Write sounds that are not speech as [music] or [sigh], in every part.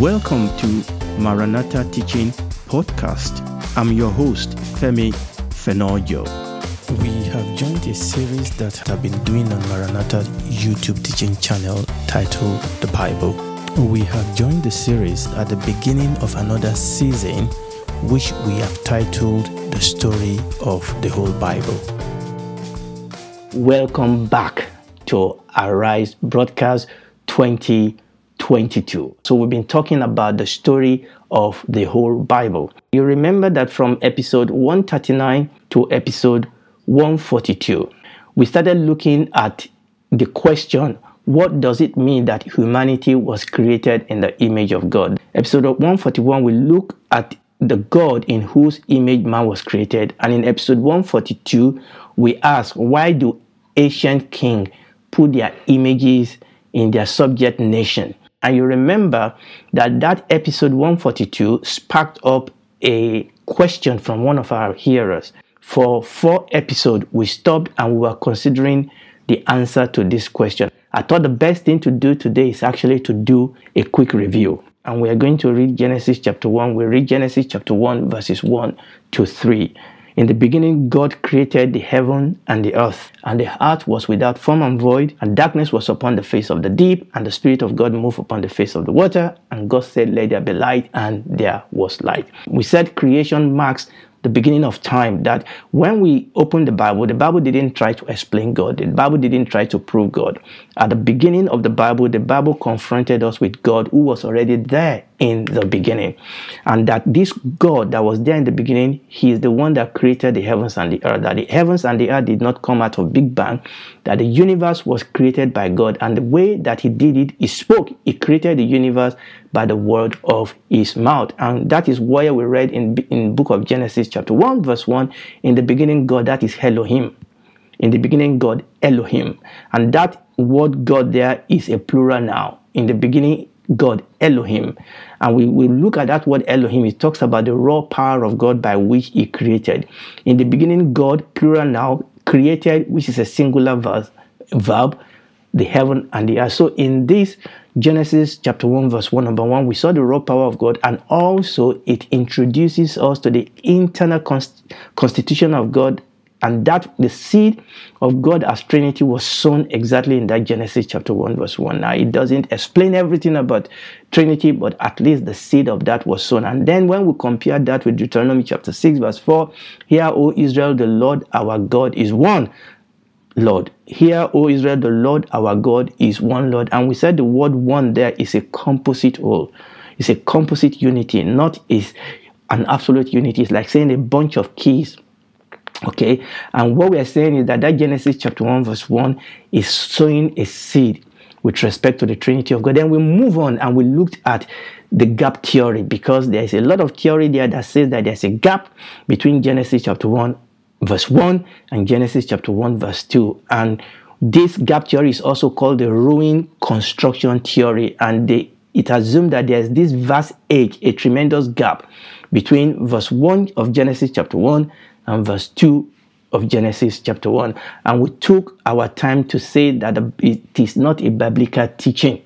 Welcome to Maranatha Teaching Podcast. I'm your host, Femi Fenojo. We have joined a series that I've been doing on Maranatha YouTube teaching channel titled The Bible. We have joined the series at the beginning of another season, which we have titled The Story of the Whole Bible. Welcome back to Arise Broadcast 2022. So, we've been talking about the story of the whole Bible. You remember that from episode 139 to episode 142, we started looking at the question what does it mean that humanity was created in the image of God? Episode 141, we look at the God in whose image man was created. And in episode 142, we ask why do ancient kings put their images in their subject nation? And you remember that that episode 142 sparked up a question from one of our hearers. For four episodes, we stopped and we were considering the answer to this question. I thought the best thing to do today is actually to do a quick review. And we are going to read Genesis chapter 1. We read Genesis chapter 1, verses 1 to 3. In the beginning, God created the heaven and the earth, and the earth was without form and void, and darkness was upon the face of the deep, and the Spirit of God moved upon the face of the water. And God said, Let there be light, and there was light. We said creation marks the beginning of time that when we open the Bible, the Bible didn't try to explain God. The Bible didn't try to prove God. At the beginning of the Bible, the Bible confronted us with God who was already there in the beginning. And that this God that was there in the beginning, He is the one that created the heavens and the earth. That the heavens and the earth did not come out of Big Bang, that the universe was created by God. And the way that He did it, He spoke, He created the universe by the word of His mouth. And that is why we read in, in book of Genesis chapter 1 verse 1, in the beginning God, that is Elohim. In the beginning God, Elohim. And that word God there is a plural now. In the beginning God, Elohim. And we will look at that word Elohim. It talks about the raw power of God by which He created. In the beginning, God, plural now, created, which is a singular verse, verb, the heaven and the earth. So in this Genesis chapter 1, verse 1, number 1, we saw the raw power of God, and also it introduces us to the internal const- constitution of God and that the seed of God as Trinity was sown exactly in that Genesis chapter 1, verse 1. Now, it doesn't explain everything about Trinity, but at least the seed of that was sown. And then when we compare that with Deuteronomy chapter 6, verse 4, Hear, O Israel, the Lord our God is one. Lord. Hear, O Israel, the Lord our God is one Lord. And we said the word one there is a composite whole. It's a composite unity, not is an absolute unity. It's like saying a bunch of keys Okay, and what we are saying is that that Genesis chapter 1, verse 1 is sowing a seed with respect to the Trinity of God. Then we move on and we looked at the gap theory because there is a lot of theory there that says that there's a gap between Genesis chapter 1, verse 1 and Genesis chapter 1, verse 2. And this gap theory is also called the ruin construction theory, and they, it assumes that there's this vast age, a tremendous gap between verse 1 of Genesis chapter 1 and verse 2 of Genesis chapter 1. And we took our time to say that it is not a biblical teaching.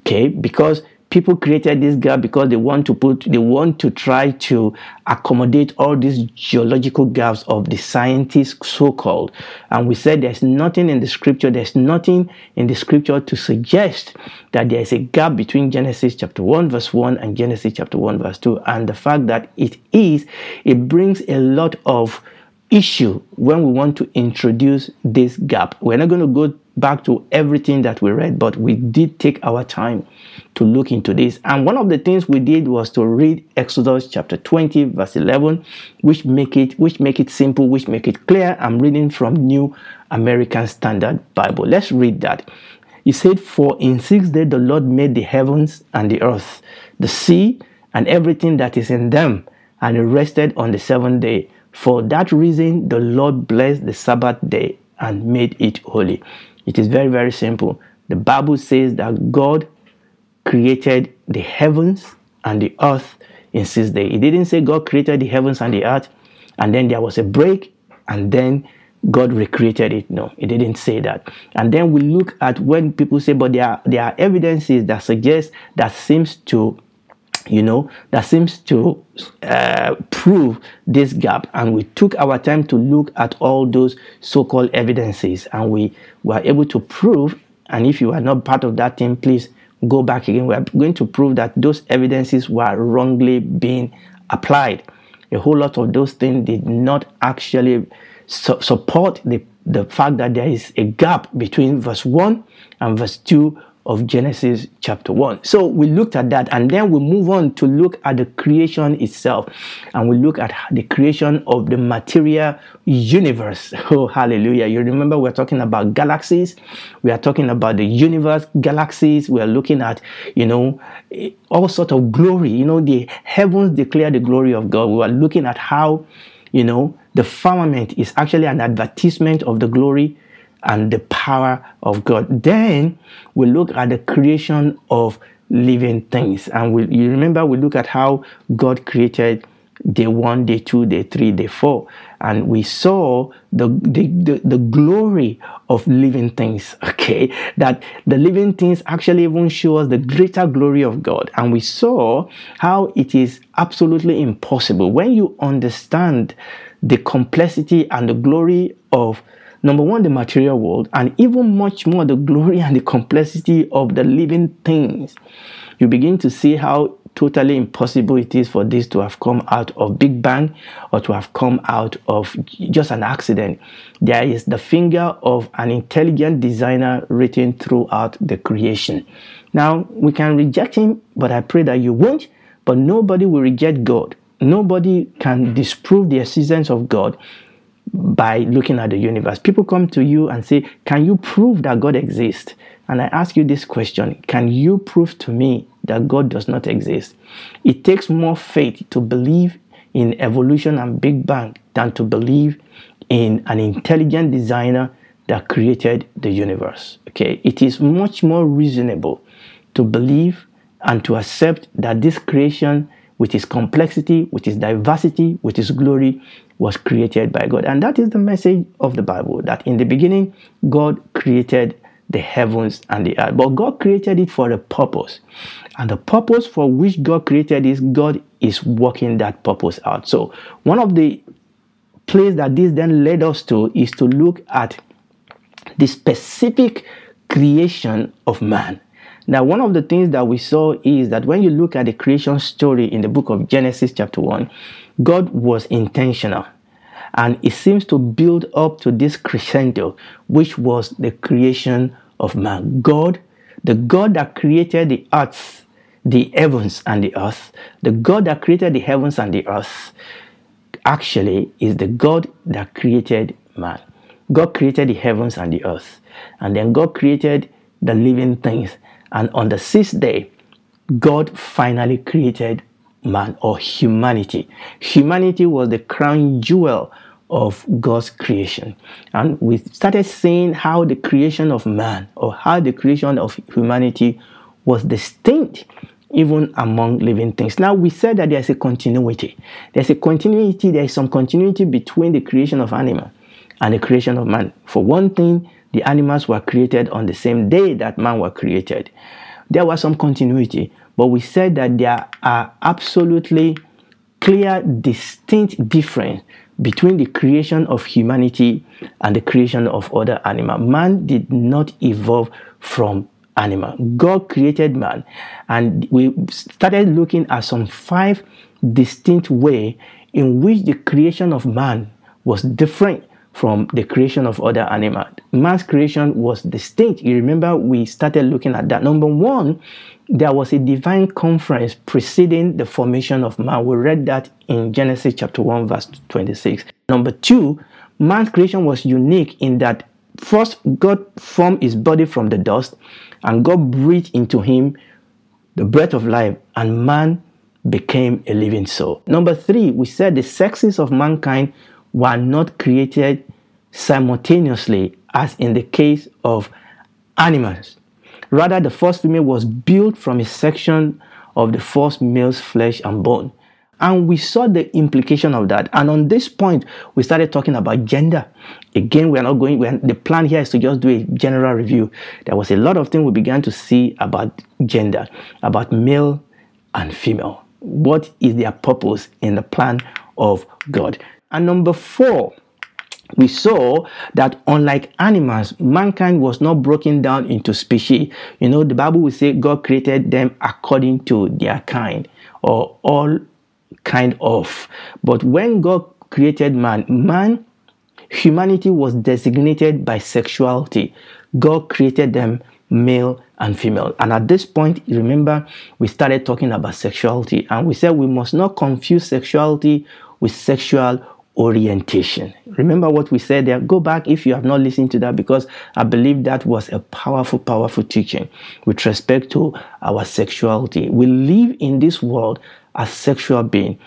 Okay, because people created this gap because they want to put they want to try to accommodate all these geological gaps of the scientists so-called. And we said there's nothing in the scripture there's nothing in the scripture to suggest that there's a gap between genesis chapter 1 verse 1 and genesis chapter 1 verse 2 and the fact that it is it brings a lot of issue when we want to introduce this gap. We're not going to go back to everything that we read, but we did take our time to look into this. And one of the things we did was to read Exodus chapter 20, verse 11, which make it which make it simple, which make it clear. I'm reading from New American Standard Bible. Let's read that. He said, For in six days the Lord made the heavens and the earth, the sea, and everything that is in them, and he rested on the seventh day. For that reason, the Lord blessed the Sabbath day and made it holy. It is very, very simple. The Bible says that God created the heavens and the earth in six days. It didn't say God created the heavens and the earth and then there was a break and then God recreated it. No, it didn't say that. And then we look at when people say, but there are, there are evidences that suggest that seems to you know, that seems to uh, prove this gap. And we took our time to look at all those so called evidences and we were able to prove. And if you are not part of that team, please go back again. We are going to prove that those evidences were wrongly being applied. A whole lot of those things did not actually su- support the, the fact that there is a gap between verse 1 and verse 2 of Genesis chapter 1. So we looked at that and then we move on to look at the creation itself and we look at the creation of the material universe. [laughs] Oh, hallelujah. You remember we're talking about galaxies. We are talking about the universe, galaxies. We are looking at, you know, all sort of glory. You know, the heavens declare the glory of God. We are looking at how, you know, the firmament is actually an advertisement of the glory and the power of God. Then we look at the creation of living things. And we, you remember, we look at how God created day one, day two, day three, day four. And we saw the, the, the, the, glory of living things, [laughs] okay? That the living things actually even show us the greater glory of God. And we saw how it is absolutely impossible when you understand the complexity and the glory of number one, the material world, and even much more the glory and the complexity of the living things, you begin to see how totally impossible it is for this to have come out of Big Bang or to have come out of just an accident. There is the finger of an intelligent designer written throughout the creation. Now, we can reject him, but I pray that you won't. But nobody will reject God. Nobody can disprove the existence of God by looking at the universe. People come to you and say, Can you prove that God exists? And I ask you this question Can you prove to me that God does not exist? It takes more faith to believe in evolution and Big Bang than to believe in an intelligent designer that created the universe. Okay, it is much more reasonable to believe and to accept that this creation with its complexity, with its diversity, with its glory, was created by God. And that is the message of the Bible that in the beginning, God created the heavens and the earth. But God created it for a purpose. And the purpose for which God created is God is working that purpose out. So, one of the place that this then led us to is to look at the specific creation of man. Now, one of the things that we saw is that when you look at the creation story in the book of Genesis, chapter 1, God was intentional. And it seems to build up to this crescendo, which was the creation of man. God, the God that created the earth, the heavens and the earth, the God that created the heavens and the earth, actually is the God that created man. God created the heavens and the earth. And then God created the living things. And on the sixth day, God finally created man or humanity. Humanity was the crown jewel of God's creation. And we started seeing how the creation of man or how the creation of humanity was distinct even among living things. Now we said that there's a continuity. There's a continuity, there is some continuity between the creation of animal and the creation of man. For one thing, the animals were created on the same day that man was created. There was some continuity, but we said that there are absolutely clear, distinct difference between the creation of humanity and the creation of other animals. Man did not evolve from animal. God created man, and we started looking at some five distinct way in which the creation of man was different from the creation of other animals. Man's creation was distinct. You remember we started looking at that. Number one, there was a divine conference preceding the formation of man. We read that in Genesis chapter 1, verse 26. Number two, man's creation was unique in that first God formed his body from the dust and God breathed into him the breath of life, and man became a living soul. Number three, we said the sexes of mankind were not created simultaneously as in the case of animals. Rather, the first female was built from a section of the first male's flesh and bone. And we saw the implication of that. And on this point, we started talking about gender. Again, we are not going, are, the plan here is to just do a general review. There was a lot of things we began to see about gender, about male and female. What is their purpose in the plan of God? And number four, we saw that unlike animals, mankind was not broken down into species. You know, the Bible will say God created them according to their kind or all kind of. But when God created man, man, humanity was designated by sexuality. God created them male and female. And at this point, remember, we started talking about sexuality and we said we must not confuse sexuality with sexual orientation. Remember what we said there? Go back if you have not listened to that because I believe that was a powerful, powerful teaching with respect to our sexuality. We live in this world as sexual being.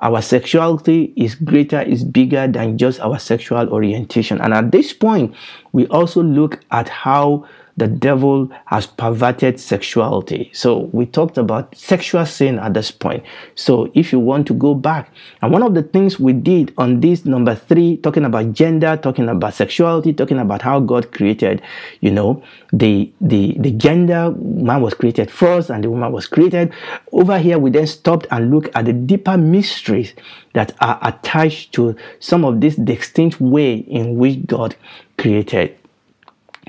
Our sexuality is greater, is bigger than just our sexual orientation. And at this point, we also look at how the devil has perverted sexuality. So we talked about sexual sin at this point. So if you want to go back, and one of the things we did on this number three, talking about gender, talking about sexuality, talking about how God created, you know, the the the gender man was created first and the woman was created. Over here, we then stopped and looked at the deeper mysteries that are attached to some of this distinct way in which God created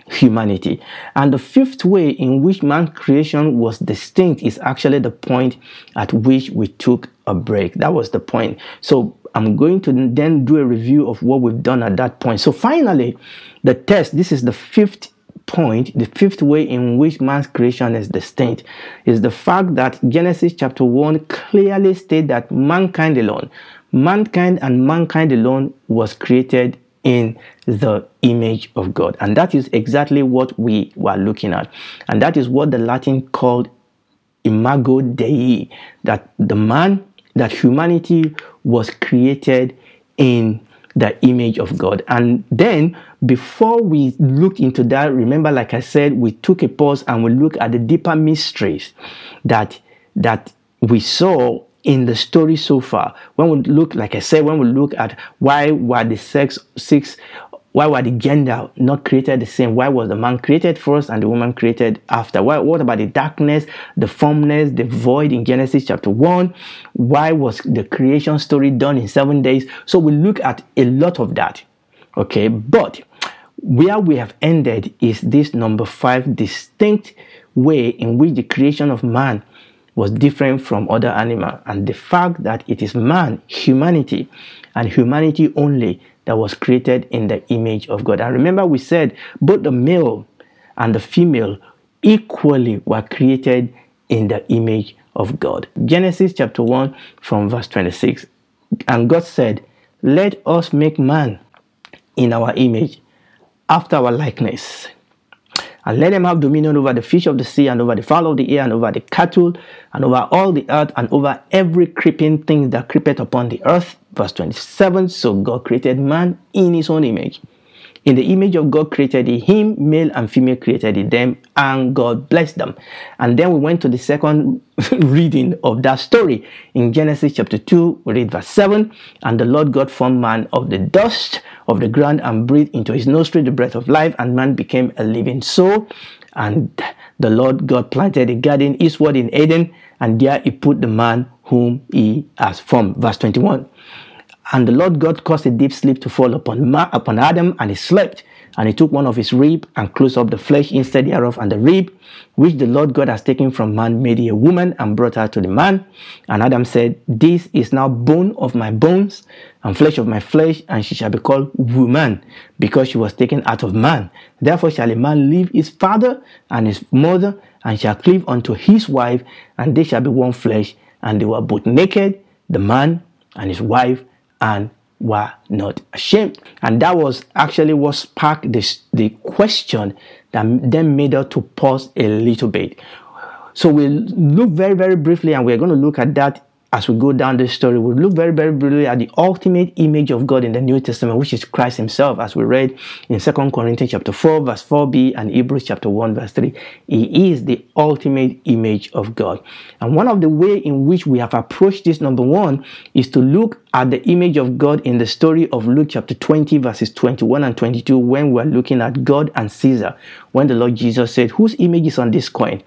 humanity. And the fifth way in which man creation was distinct is actually the point at which we took a break. That was the point. So I'm going to then do a review of what we've done at that point. So finally, the test, this is the fifth point, the fifth way in which man's creation is distinct, is the fact that Genesis chapter 1 clearly states that mankind alone, mankind and mankind alone was created in the image of God. And that is exactly what we were looking at. And that is what the Latin called imago Dei, that the man, that humanity was created in the image of God. And then before we look into that, remember, like I said, we took a pause and we look at the deeper mysteries that that we saw in the story so far, when we look, like I said, when we look at why were the sex six, why were the gender not created the same? Why was the man created first and the woman created after? Why, what about the darkness, the formless, the void in Genesis chapter 1? Why was the creation story done in seven days? So we look at a lot of that. Okay, but where we have ended is this number five distinct way in which the creation of man was different from other animals and the fact that it is man humanity and humanity only that was created in the image of god. And remember we said both the male and the female equally were created in the image of god. Genesis chapter 1 from verse 26 and god said let us make man in our image after our likeness and let them have dominion over the fish of the sea and over the fowl of the air and over the cattle and over all the earth and over every creeping thing that creepeth upon the earth. Verse 27 So God created man in his own image. In the image of God created he him, male and female created he them, and God blessed them. And then we went to the second [laughs] reading of that story. In Genesis chapter 2, we read verse 7 And the Lord God formed man of the dust of the ground and breathed into his nostril the breath of life, and man became a living soul. And the Lord God planted a garden eastward in Eden, and there he put the man whom he has formed. Verse 21. And the Lord God caused a deep sleep to fall upon, Ma- upon Adam, and he slept. And he took one of his rib and closed up the flesh instead thereof, and the rib which the Lord God has taken from man made a woman and brought her to the man. And Adam said, This is now bone of my bones and flesh of my flesh, and she shall be called woman, because she was taken out of man. Therefore shall a man leave his father and his mother, and shall cleave unto his wife, and they shall be one flesh. And they were both naked, the man and his wife, and were not ashamed. And that was actually what sparked this, the question that then made us to pause a little bit. So we'll look very, very briefly, and we're going to look at that as we go down this story, we'll look very, very briefly at the ultimate image of God in the New Testament, which is Christ Himself, as we read in 2 Corinthians chapter 4, verse 4b, and Hebrews chapter 1, verse 3. He is the ultimate image of God. And one of the way in which we have approached this, number one, is to look at the image of God in the story of Luke chapter 20, verses 21 and 22, when we're looking at God and Caesar, when the Lord Jesus said, Whose image is on this coin?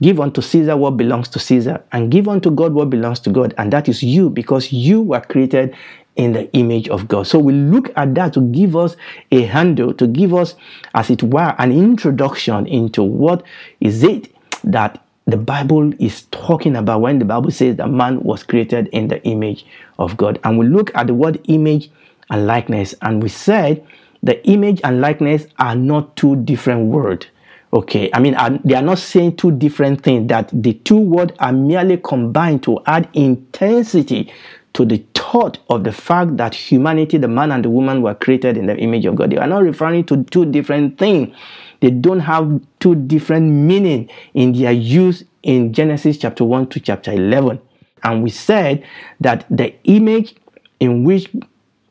Give unto Caesar what belongs to Caesar, and give unto God what belongs to God, and that is you, because you were created in the image of God. So we look at that to give us a handle, to give us, as it were, an introduction into what is it that the Bible is talking about when the Bible says that man was created in the image of God. And we look at the word image and likeness, and we said the image and likeness are not two different words. Okay, I mean, they are not saying two different things, that the two words are merely combined to add intensity to the thought of the fact that humanity, the man and the woman, were created in the image of God. They are not referring to two different things. They don't have two different meaning in their use in Genesis chapter 1 to chapter 11. And we said that the image in which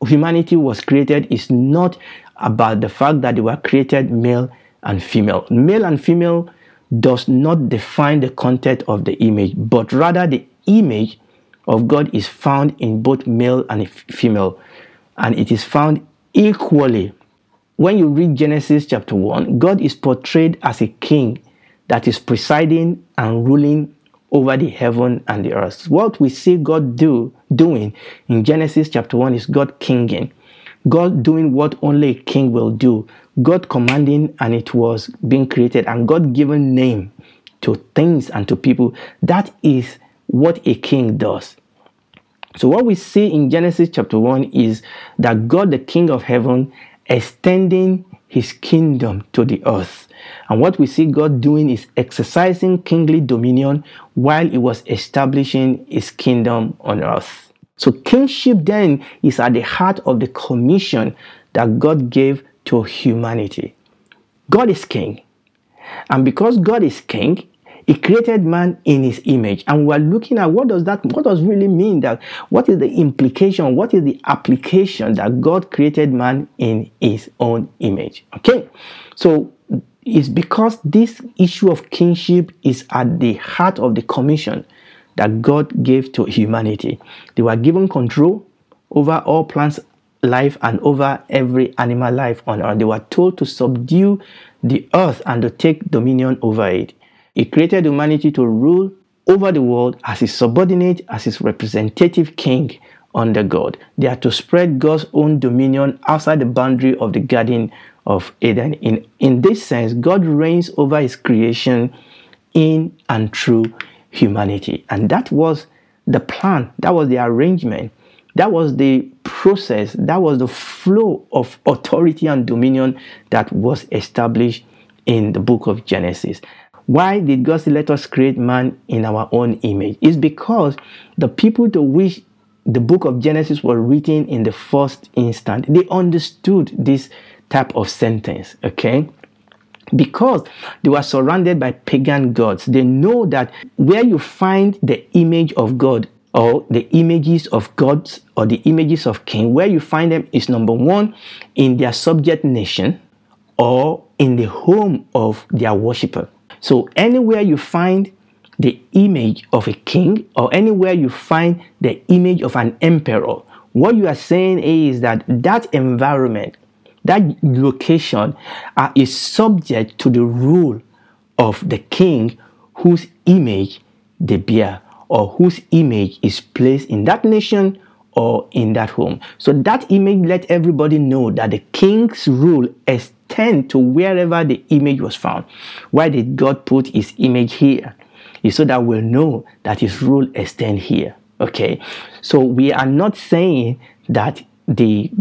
humanity was created is not about the fact that they were created male and female. Male and female does not define the content of the image, but rather the image of God is found in both male and female, and it is found equally. When you read Genesis chapter 1, God is portrayed as a king that is presiding and ruling over the heaven and the earth. What we see God do doing in Genesis chapter 1 is God kinging. God doing what only a king will do. God commanding and it was being created and God given name to things and to people. That is what a king does. So what we see in Genesis chapter 1 is that God the king of heaven extending his kingdom to the earth. And what we see God doing is exercising kingly dominion while he was establishing his kingdom on earth. So kingship then is at the heart of the commission that God gave to humanity. God is king. And because God is king, he created man in his image. And we're looking at what does that what does really mean that what is the implication, what is the application that God created man in his own image. Okay? So it's because this issue of kingship is at the heart of the commission that God gave to humanity. They were given control over all plants life and over every animal life on earth. They were told to subdue the earth and to take dominion over it. He created humanity to rule over the world as his subordinate, as his representative king under God. They are to spread God's own dominion outside the boundary of the Garden of Eden. In, in this sense, God reigns over his creation in and through humanity. And that was the plan, that was the arrangement, that was the process, that was the flow of authority and dominion that was established in the book of Genesis. Why did God say, let us create man in our own image? It's because the people to which the book of Genesis was written in the first instant, they understood this type of sentence, okay? Because they were surrounded by pagan gods, they know that where you find the image of God or the images of gods or the images of king, where you find them is number one in their subject nation or in the home of their worshiper. So anywhere you find the image of a king or anywhere you find the image of an emperor, what you are saying is that that environment, that location uh, is subject to the rule of the king whose image they bear or whose image is placed in that nation or in that home. So that image let everybody know that the king's rule extend to wherever the image was found. Why did God put his image here? Is so that we'll know that his rule extend here. Okay. So we are not saying that the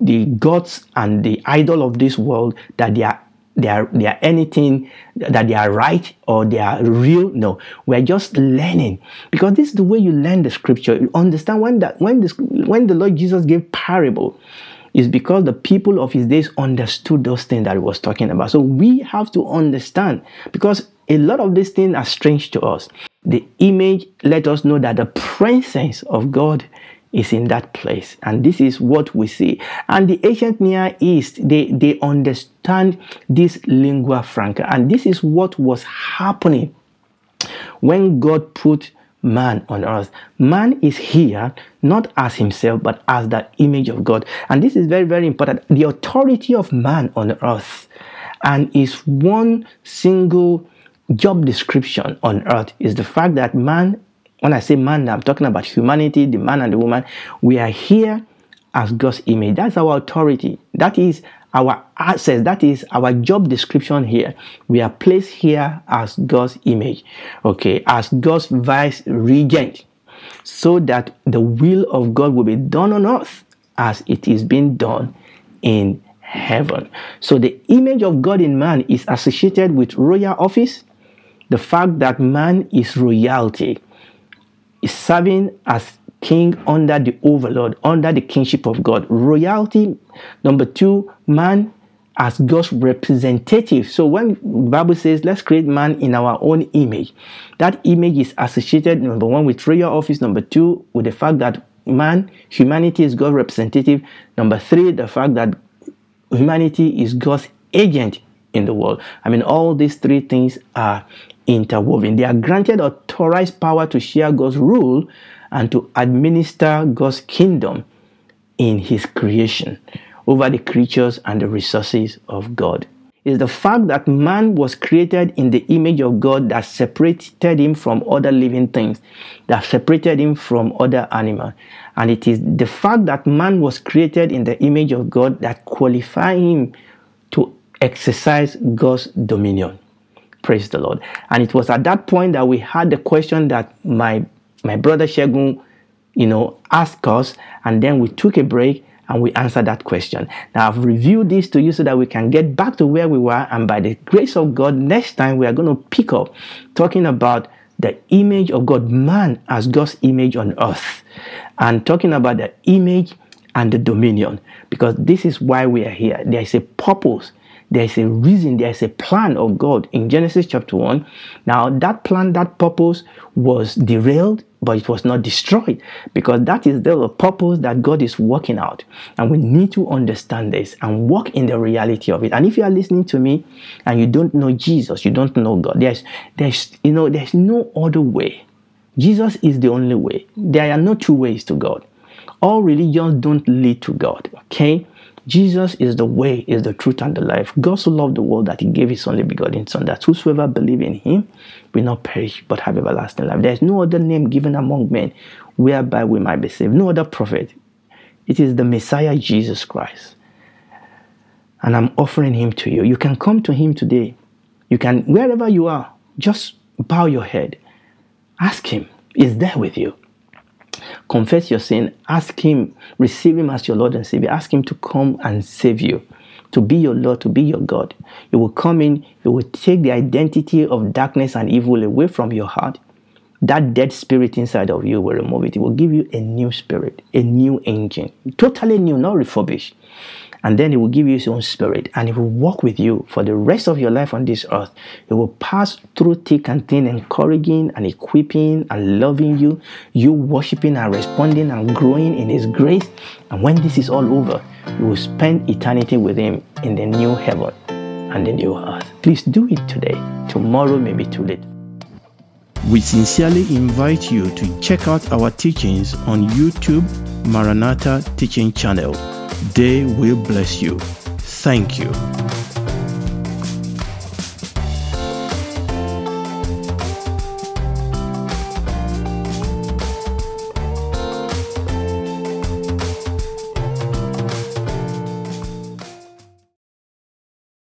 the gods and the idol of this world that they are they are they are anything that they are right or they are real? No. We're just learning. Because this is the way you learn the scripture. You understand when that when this when the lord jesus gave parable is because the people of his days understood those things that he was talking about. So we have to understand. Because a lot of these things are strange to us. The image let us know that the presence of God is in that place. And this is what we see. And the ancient Near East, they, they understand this lingua franca. And this is what was happening when God put man on earth. Man is here not as himself, but as the image of God. And this is very, very important. The authority of man on earth and is one single job description on earth is the fact that man when I say man, I'm talking about humanity, the man and the woman. We are here as God's image. That's our authority. That is our access. That is our job description here. We are placed here as God's image, okay, as God's vice regent, so that the will of God will be done on earth as it is being done in heaven. So the image of God in man is associated with royal office, the fact that man is royalty is serving as king under the overlord, under the kingship of God. Royalty, number two, man as God's representative. So when Bible says, let's create man in our own image, that image is associated, number one, with royal office, number two, with the fact that man, humanity is God's representative, number three, the fact that humanity is God's agent in the world. I mean, all these three things are interwoven. They are granted authorized power to share God's rule and to administer God's kingdom in His creation over the creatures and the resources of God. It is the fact that man was created in the image of God that separated him from other living things, that separated him from other animals. And it is the fact that man was created in the image of God that qualify him to exercise God's dominion. Praise the Lord. And it was at that point that we had the question that my my brother Shegun, you know, asked us, and then we took a break and we answered that question. Now I've reviewed this to you so that we can get back to where we were, and by the grace of God, next time we are going to pick up talking about the image of God, man as God's image on earth, and talking about the image and the dominion, because this is why we are here. There is a purpose there's a reason, there's a plan of God in Genesis chapter 1. Now, that plan, that purpose was derailed, but it was not destroyed because that is the purpose that God is working out. And we need to understand this and walk in the reality of it. And if you are listening to me and you don't know Jesus, you don't know God, there's, there's, you know, there's no other way. Jesus is the only way. There are no two ways to God. All religions don't lead to God, okay? Jesus is the way, is the truth, and the life. God so loved the world that he gave his only begotten Son, that whosoever believe in him will not perish but have everlasting life. There is no other name given among men whereby we might be saved. No other prophet. It is the Messiah Jesus Christ. And I'm offering him to you. You can come to him today. You can, wherever you are, just bow your head. Ask him. He's there with you confess your sin, ask Him, receive Him as your Lord and Savior, ask Him to come and save you, to be your Lord, to be your God. He will come in, He will take the identity of darkness and evil away from your heart. That dead spirit inside of you will remove it. It will give you a new spirit, a new engine, totally new, not refurbished and then he will give you his own spirit and he will walk with you for the rest of your life on this earth. He will pass through thick and thin, encouraging and equipping and loving you, you worshiping and responding and growing in his grace. And when this is all over, you will spend eternity with him in the new heaven and the new earth. Please do it today. Tomorrow may be too late. We sincerely invite you to check out our teachings on YouTube Maranatha Teaching Channel they will bless you. Thank you.